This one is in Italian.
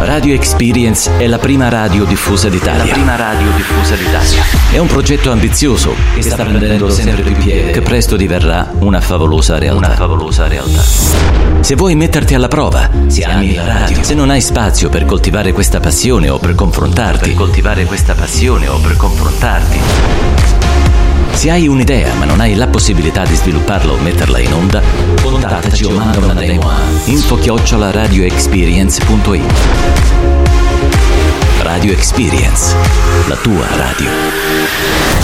Radio Experience è la prima radio diffusa d'Italia. La prima radio diffusa d'Italia. È un progetto ambizioso che sta prendendo sempre più piede, che presto diverrà una favolosa realtà. Una favolosa realtà. Se vuoi metterti alla prova, se ami la radio, se non hai spazio per coltivare questa passione o per confrontarti, Per coltivare questa passione o per confrontarti. se hai un'idea ma non hai la possibilità di svilupparla o metterla in onda, contattaci o manda una demo a info-radioexperience.it Radio Experience, la tua radio.